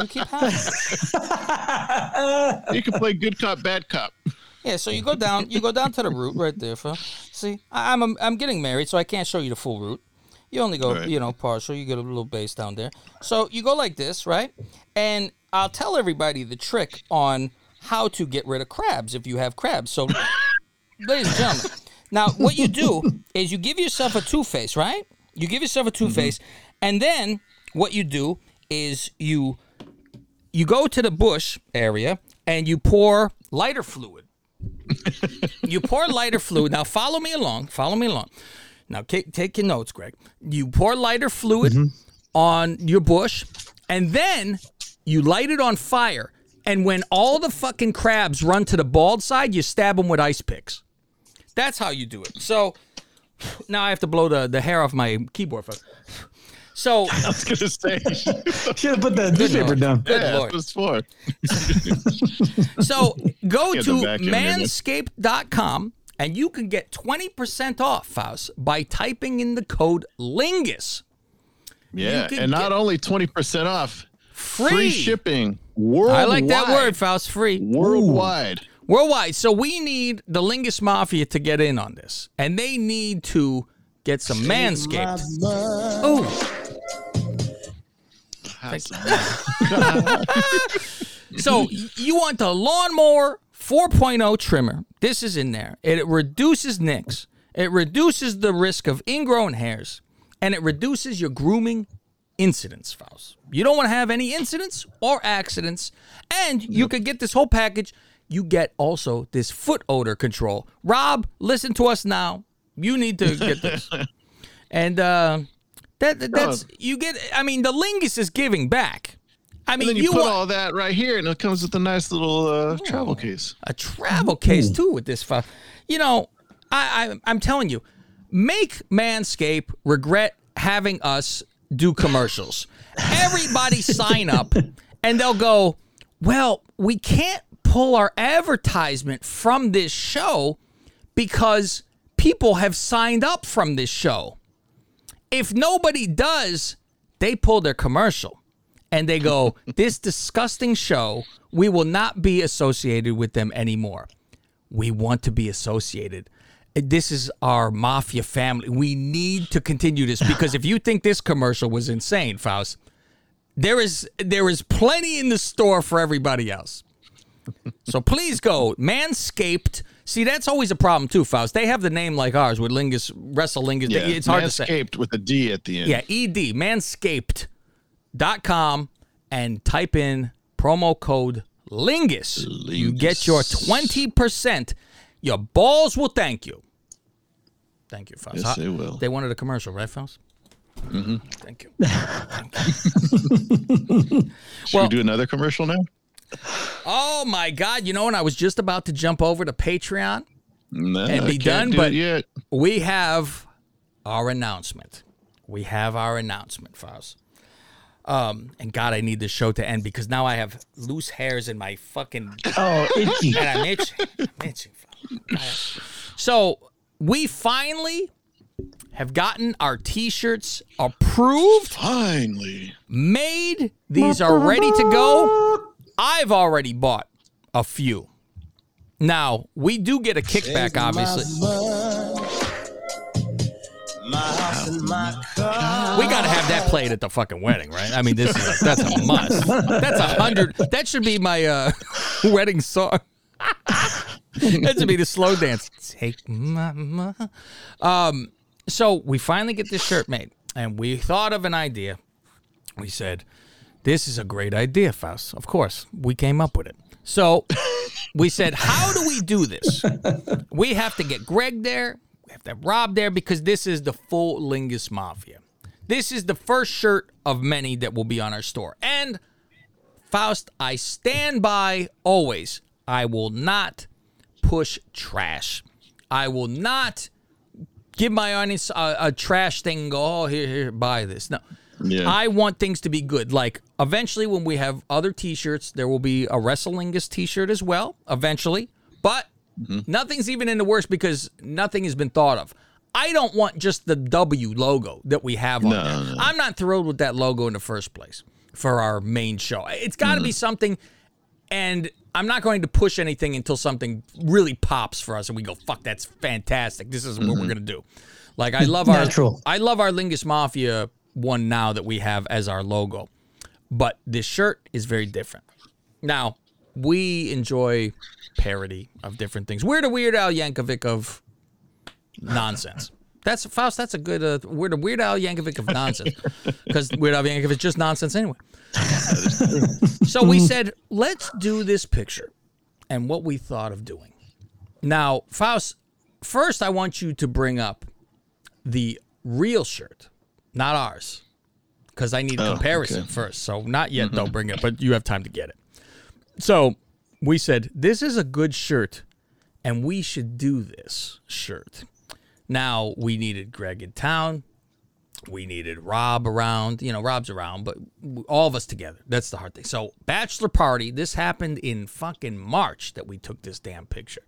you keep half a bush. You can play good cop, bad cop. Yeah, so you go down, you go down to the root right there. For see, I, I'm I'm I'm getting married, so I can't show you the full root. You only go, Right. you know, partial. You get a little base down there. So you go like this, right? And I'll tell everybody the trick on how to get rid of crabs if you have crabs. So, ladies and gentlemen, now what you do is you give yourself a two face, right? You give yourself a mm-hmm. two face, and then what you do is you you go to the bush area and you pour lighter fluid. you pour lighter fluid. Now follow me along. Follow me along. Now take, take your notes, Greg. You pour lighter fluid mm-hmm. on your bush, and then you light it on fire. And when all the fucking crabs run to the bald side, you stab them with ice picks. That's how you do it. So now I have to blow the, the hair off my keyboard. folks. So I was gonna say. Should have put that newspaper down. Good yeah, Lord. it was for. So go Get to the vacuum in manscaped.com and you can get 20% off, Faust, by typing in the code LINGUS. Yeah, and not only twenty percent off, Free. shipping worldwide. I like that word, Faust, free. Worldwide. Worldwide. So we need the Lingus Mafia to get in on this. And they need to get some Manscaped. Oh, So you want the lawnmower 4.0 trimmer. This is in there. It reduces nicks. It reduces the risk of ingrown hairs. And it reduces your grooming incidents, Faust. You don't want to have any incidents or accidents. And you could get this whole package. You get also this foot odor control. Rob, listen to us now. You need to get this. and uh that that's you get I mean the Lingus is giving back. I mean and then you, you put want all that right here, and it comes with a nice little uh, travel case. a travel case too with this file. You know, I, I I'm telling you, make Manscape regret having us do commercials. Everybody sign up, and they'll go, well, we can't pull our advertisement from this show because people have signed up from this show. If nobody does, they pull their commercial and they go, This disgusting show, we will not be associated with them anymore. We want to be associated. This is our mafia family. We need to continue this because if you think this commercial was insane, Faust, there is there is plenty in the store for everybody else. So please go Manscaped. See, that's always a problem too, Faust. They have the name like ours with Lingus, Wrestle Lingus. Yeah, it's hard to say. Manscaped with a D at the end. Yeah, ED, manscaped.com and type in promo code LINGUS. You get your 20%. Your balls will thank you. Thank you, Faust. Yes, they will. They wanted a commercial, right, Faust? Mm-hmm. Thank you. Should we do another commercial now? Oh my God! You know, and I was just about to jump over to Patreon No, and be done, do but we have our announcement. We have our announcement, Faust. Um, and God, I need this show to end because now I have loose hairs in my fucking Oh, itchy. and I'm itching. I'm itching. So we finally have gotten our T-shirts approved, Finally. made. These are ready to go. I've already bought a few. Now we do get a kickback, obviously. We gotta have that played at the fucking wedding, right? I mean, this is that's a must. That's a hundred. That should be my uh, wedding song. that should be the slow dance. Take my, my. Um. So we finally get this shirt made, and we thought of an idea. We said, "This is a great idea, Faust." Of course, we came up with it. So we said, "How do we do this?" We have to get Greg there. We have to have Rob there because this is the full Lingus Mafia. This is the first shirt of many that will be on our store. And Faust, I stand by always. I will not push trash. I will not give my audience a, a trash thing and go, oh, here, here, buy this. No. Yeah. I want things to be good. Like eventually, when we have other T-shirts, there will be a Wrestlingus T-shirt as well. Eventually, but mm-hmm. nothing's even in the works because nothing has been thought of. I don't want just the W logo that we have on No, there. no. I'm not thrilled with that logo in the first place for our main show. It's got to be mm. something, and I'm not going to push anything until something really pops for us and we go, fuck, that's fantastic. This is what we're mm-hmm. gonna do. Like I love our Natural. I love our Lingus Mafia one now that we have as our logo. But this shirt is very different. Now, we enjoy parody of different things. We're the Weird Al Yankovic of nonsense. That's Faust. That's a good. Uh, we're the Weird Al Yankovic of nonsense because Weird Al Yankovic is just nonsense anyway. so we said, let's do this picture and what we thought of doing. Now, Faust, first I want you to bring up the real shirt, not ours, because I need a Oh, comparison okay. first. So not yet, mm-hmm. don't bring it, but you have time to get it. So we said, this is a good shirt, and we should do this shirt. Now, we needed Greg in town. We needed Rob around. You know, Rob's around, but all of us together. That's the hard thing. So, bachelor party. This happened in fucking March that we took this damn picture.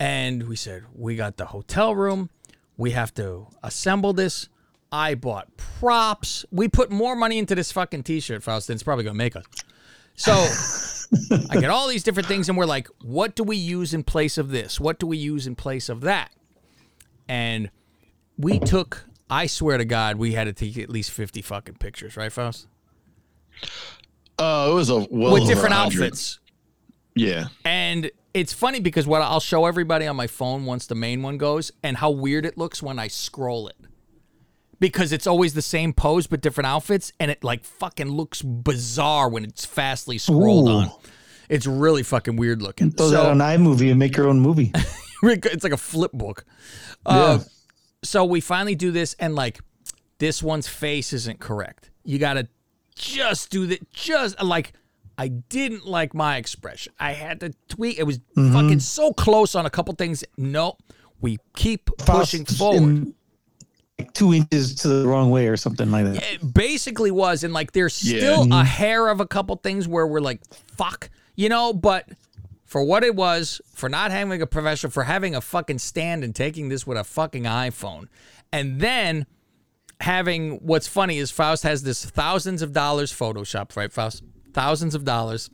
And we said, we got the hotel room. We have to assemble this. I bought props. We put more money into this fucking t shirt, Faust, than it's probably going to make us. So I get all these different things, and we're like, what do we use in place of this? What do we use in place of that? And we took, I swear to God, we had to take at least 50 fucking pictures, right, Faust? Oh, it was a well With different 100. outfits. Yeah. And it's funny because what I'll show everybody on my phone once the main one goes, and how weird it looks when I scroll it. Because it's always the same pose but different outfits, and it like fucking looks bizarre when it's fastly scrolled Ooh. on. It's really fucking weird looking. Throw So- that on iMovie and make your own movie. it's like a flip book. Uh, So we finally do this, and like this one's face isn't correct. You got to just do that. Just like I didn't like my expression. I had to tweak. It was Mm-hmm. fucking so close on a couple things. No, we keep pushing Tossed forward. in, two inches to the wrong way or something like that. It basically was, and like there's Yeah. still a mm-hmm. hair of a couple things where we're like, fuck, you know, but for what it was, for not having a professional, for having a fucking stand and taking this with a fucking iPhone, and then having what's funny is Faust has this thousands of dollars Photoshop, right, Faust? Thousands of dollars.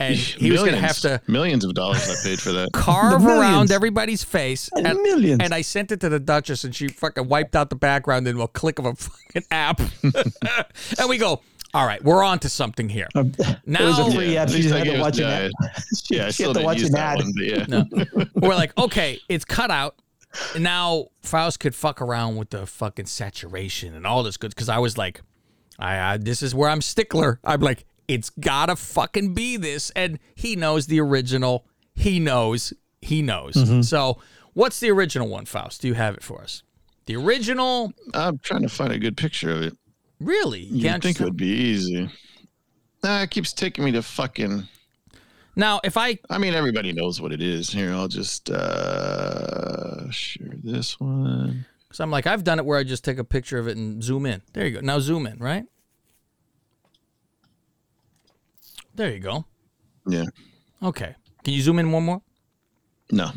And he was going to have Millions. to millions of dollars I paid for that. carve around everybody's face. And millions. And I sent it to the Duchess, and she fucking wiped out the background in a click of a fucking app. and we go, all right, we're on to something here. Um, Now- it was a free Yeah, app. She least just I had to watch an ad. Yeah, I she still had to watch an that ad. one, but yeah. We're like, okay, it's cut out. And now Faust could fuck around with the fucking saturation and all this good because I was like, I, I this is where I'm stickler. I'm like, it's gotta fucking be this, and he knows the original. He knows. He knows. Mm-hmm. So, what's the original one, Faust? Do you have it for us? The original, I'm trying to find a good picture of it. really? You can't think just- it would be easy. Nah, it keeps taking me to fucking. Now, if I I mean, everybody knows what it is. Here, I'll just uh share this one. Because I'm like, I've done it where I just take a picture of it and zoom in. There you go. Now zoom in, right? There you go. Yeah. Okay. Can you zoom in one more? No.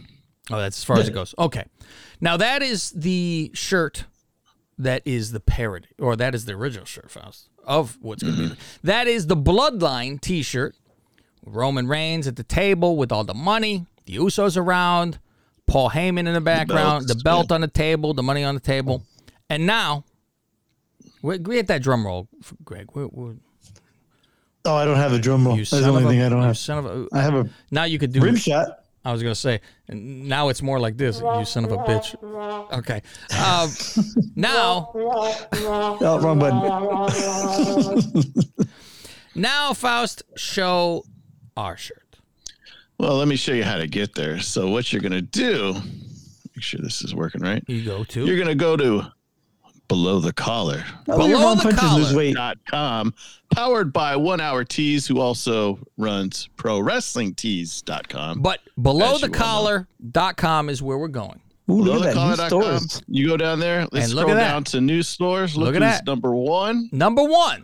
Oh, that's as far as it goes. Okay. Now that is the shirt that is the parody, or that is the original shirt, Faust, of what's going to be. Mm-hmm. That is the Bloodline T-shirt. Roman Reigns at the table with all the money, the Usos around, Paul Heyman in the background, the, belts, belt on the table, the money on the table, and now we we hit that drum roll, Greg. we we Oh, I don't have a drum roll. you That's the only thing I don't you have. Son of a, I have a now you could do rim shot. I was gonna say, and now it's more like this. You son of a bitch. Okay. Um, now, Oh, wrong button. now, Faust, show our shirt. Well, let me show you how to get there. So, what you're gonna do? Make sure this is working right. You go to You're gonna go to below the collar. Oh, Below the punches collar. dot com powered by one hour tees who also runs pro wrestling tees.com but below the you well collar.com is where we're going. Ooh, below look the at that. New collar.com you go down there let's And look scroll at down to new stores look, Look at who's that. number one Number one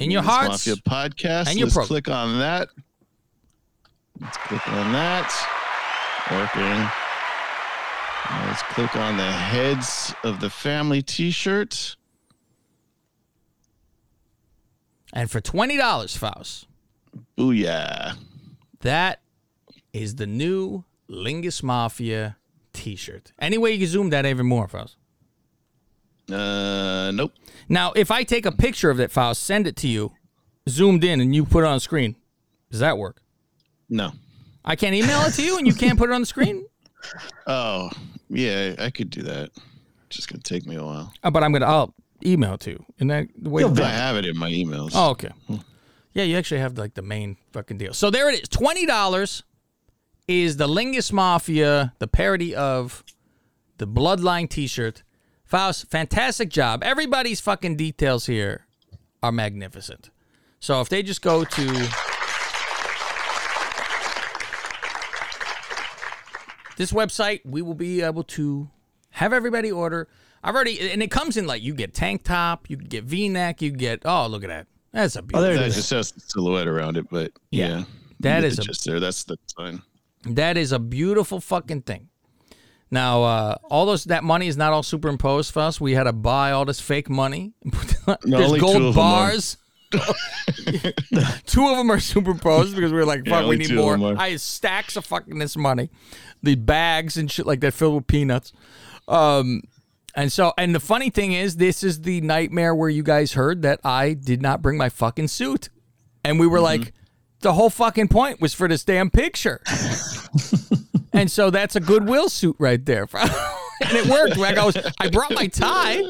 in your This hearts. Mafia podcast and your let's program. click on that let's click on that working Now let's click on the heads of the family t-shirt And for twenty dollars, Faust, Booyah. That is the new Lingus Mafia T-shirt. Any way you can zoom that even more, Faust. Uh, nope. Now, if I take a picture of that, Faust, send it to you, zoomed in, and you put it on screen, does that work? No. I can't email it to you, and you can't put it on the screen. Oh, yeah, I could do that. Just gonna take me a while. Uh, but I'm gonna. I'll email it to you. And that the way. I have it in my emails. Oh, okay. Yeah, you actually have like the main fucking deal. So there it is. Twenty dollars is the Lingus Mafia, the parody of the Bloodline T-shirt. Faust, fantastic job. Everybody's fucking details here are magnificent. So if they just go to this website, we will be able to have everybody order. I've already, and it comes in like you get tank top, you can get V-neck, you get. Oh, look at that. That's a beautiful. Oh, that just has the silhouette around it, but Yeah. yeah, That You a- the there. That's the sign. That is a beautiful fucking thing. Now, uh, all those that money is not all superimposed for us. We had to buy all this fake money. There's only two gold of them bars. two of them are superimposed because we are like, Yeah, fuck, we need more. I had stacks of fucking this money, the bags and shit like that filled with peanuts. Um, and so, and the funny thing is, this is the nightmare where you guys heard that I did not bring my fucking suit, and we were Mm-hmm. like, the whole fucking point was for this damn picture. and so that's a goodwill suit right there. and it worked. Like I was, I brought my tie,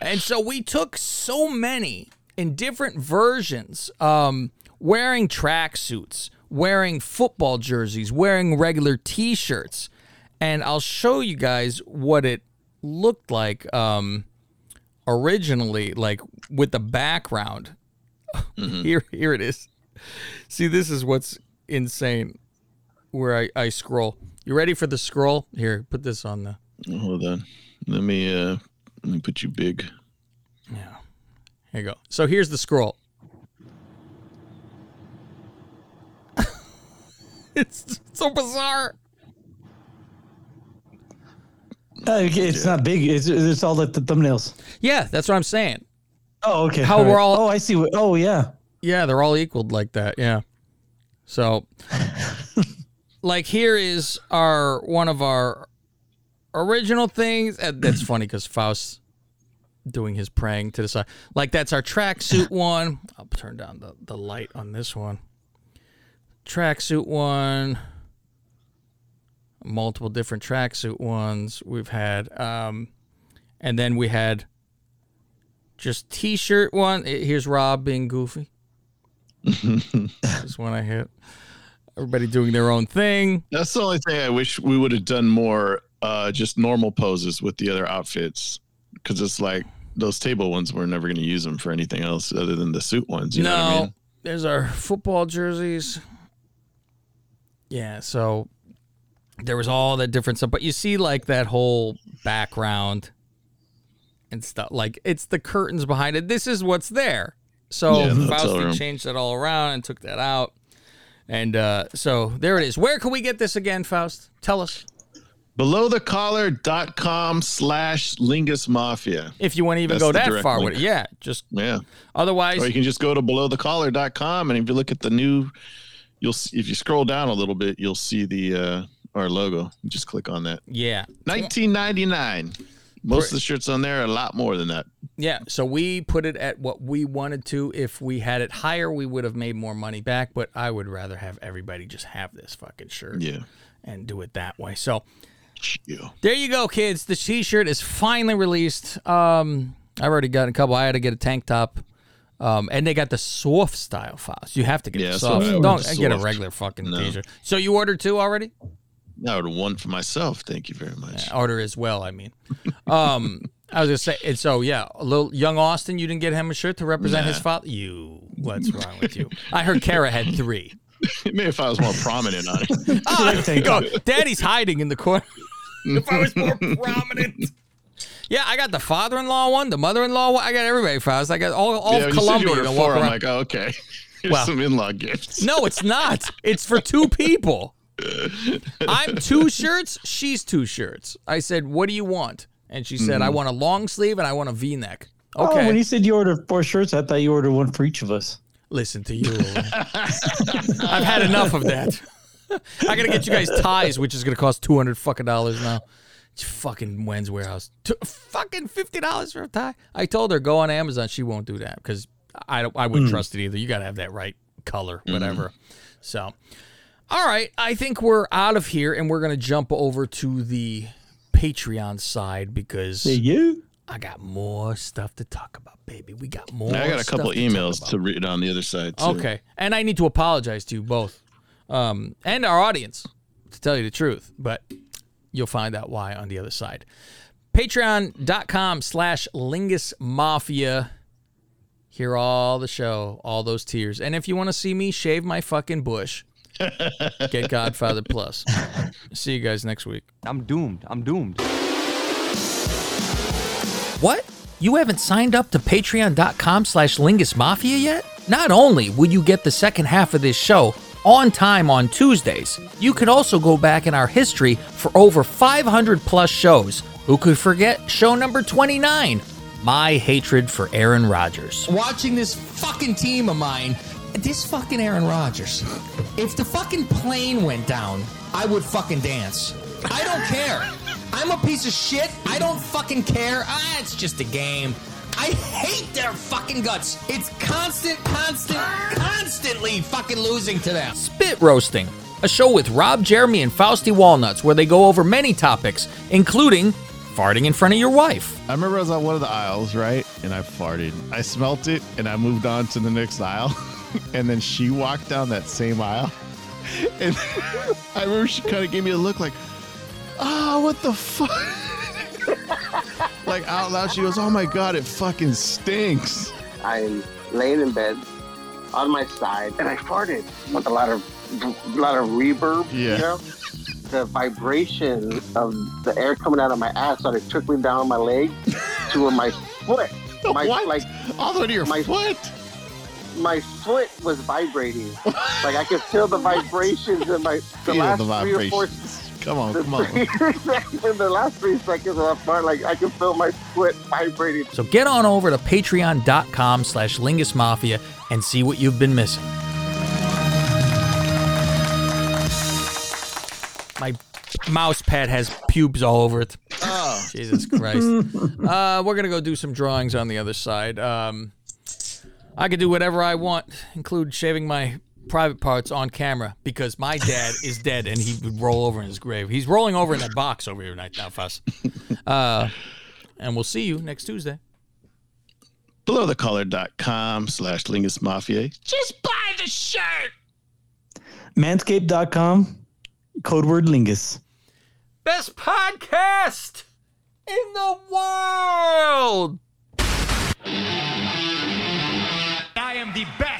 and so we took so many in different versions, um, wearing track suits, wearing football jerseys, wearing regular T-shirts, and I'll show you guys what it looked like um, originally, like with the background. here, here it is. See, this is what's insane. Where I, I scroll. You ready for the scroll? Here, put this on the. Hold on. Let me uh let me put you big. Here you go. So here's the scroll. it's so bizarre. Uh, it's not big. It's, it's all like the thumbnails. Yeah, that's what I'm saying. Oh, okay. How we're all- Oh, I see. Oh, yeah. Yeah, they're all equaled like that. Yeah. So, like, here is our one of our original things. And that's funny because Faust doing his praying to the side. Like, that's our tracksuit one. I'll turn down the, the light on this one. Tracksuit one. Multiple different tracksuit ones we've had. Um, and then we had just t-shirt one. Eh, Here's Rob being goofy. This one I hit. Everybody doing their own thing. That's the only thing I wish we would have done more uh just normal poses with the other outfits. Cause it's like those table ones we're never gonna use them for anything else other than the suit ones. You no, know what I mean? there's our football jerseys. Yeah, so there was all that different stuff, but you see like that whole background and stuff. Like it's the curtains behind it. This is what's there. So Yeah, Fausti changed that all around and took that out. And uh, so there it is. Where can we get this again, Faust? Tell us. Belowthecollar.com slash lingus mafia. If you want to even That's go that far link. with it. Yeah, just Yeah. otherwise Or you can just go to belowthecollar.com and if you look at the new you'll see, if you scroll down a little bit, you'll see the uh our logo. Just click on that. yeah. 1999. Most of the shirts on there are a lot more than that. Yeah, so we put it at what we wanted to. If we had it higher, we would have made more money back. But I would rather have everybody just have this fucking shirt Yeah. and do it that way. So Yeah. there you go, kids. The T-shirt is finally released. Um, I already got a couple. I had to get a tank top, um, and they got the soft style files. You have to get Yeah, the so soft. Would Don't get a regular fucking No. T-shirt. So you ordered two already? I ordered one for myself. Thank you very much. Order as well. I mean, um, I was gonna say. And so yeah, a little young Austin. You didn't get him a shirt to represent his Nah. father. You. What's wrong with you? I heard Kara had three. Maybe if I was more prominent on it. Oh, there you go. Daddy's hiding in the corner. If I was more prominent. Yeah, I got the father-in-law one, the mother-in-law one. I got everybody files. I got all, all yeah, of when you Columbia you walk four, I'm like, oh, okay. Here's Well- some in-law gifts. no, it's not. It's for two people. I'm two shirts. She's two shirts. I said, "What do you want?" And she said, "I Mm-hmm. want a long sleeve and I want a V-neck." Oh, Okay. when you said you ordered four shirts, I thought you ordered one for each of us. listen to you. I've had enough of that. I gotta get you guys ties, which is gonna cost two hundred fucking dollars now. It's fucking Men's Wearhouse, fucking fifty dollars for a tie. I told her go on Amazon. She won't do that because I don't. I wouldn't Mm. trust it either. You gotta have that right color, whatever. So, all right, I think we're out of here, and we're gonna jump over to the Patreon side because Hey, you. I got more stuff to talk about, baby. We got more. I got a couple emails to read on the other side. Too. Okay. And I need to apologize to you both um, and our audience, to tell you the truth. But you'll find out why on the other side. Patreon.com slash Lingus Mafia. Hear all the show, all those tears. And if you want to see me shave my fucking bush, get Godfather Plus. See you guys next week. I'm doomed. I'm doomed. What? You haven't signed up to patreon.com slash Lingus Mafia yet? Not only will you get the second half of this show on time on Tuesdays, you could also go back in our history for over 500 plus shows. Who could forget show number 29? My hatred for Aaron Rodgers. watching this fucking team of mine. This fucking Aaron Rodgers. If the fucking plane went down, I would fucking dance. I don't care. I'm a piece of shit. I don't fucking care. Ah, it's just a game. I hate their fucking guts. It's constant, constant, constantly fucking losing to them. Spit Roasting, a show with Rob, Jeremy, and Fausty Walnuts where they go over many topics, including farting in front of your wife. I remember I was on one of the aisles, right? And I farted. I smelt it and I moved on to the next aisle. and then she walked down that same aisle. And I remember she kind of gave me a look like, oh, what the fuck? Like out loud, she goes, oh my God, it fucking stinks. I'm laying in bed on my side and I farted with a lot of a lot of reverb. Yeah. You know? The vibration of the air coming out of my ass started trickling down my leg to my foot. My What? like All the way to your my foot? My foot was vibrating. like I could feel the vibrations in my the Feel last the three or four vibrations. Come on, the come on. in the last three seconds of that fart, like I can feel my foot vibrating. So get on over to patreon.com slash Lingus Mafia and see what you've been missing. My mouse pad has pubes all over it. Oh, Jesus Christ. uh, we're going to go do some drawings on the other side. Um, I could do whatever I want, include shaving my private parts on camera because my dad is dead and he would roll over in his grave. He's rolling over in that box over here right now, Faust. Uh, and we'll see you next Tuesday. Belowthecollar.com slash Lingus Mafia. Just buy the shirt. Manscaped.com, code word Lingus. Best podcast in the world. I am the best on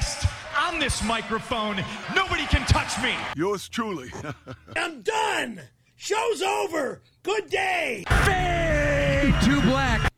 this microphone. Nobody can touch me. Yours truly. I'm done. Show's over. Good day. Too black.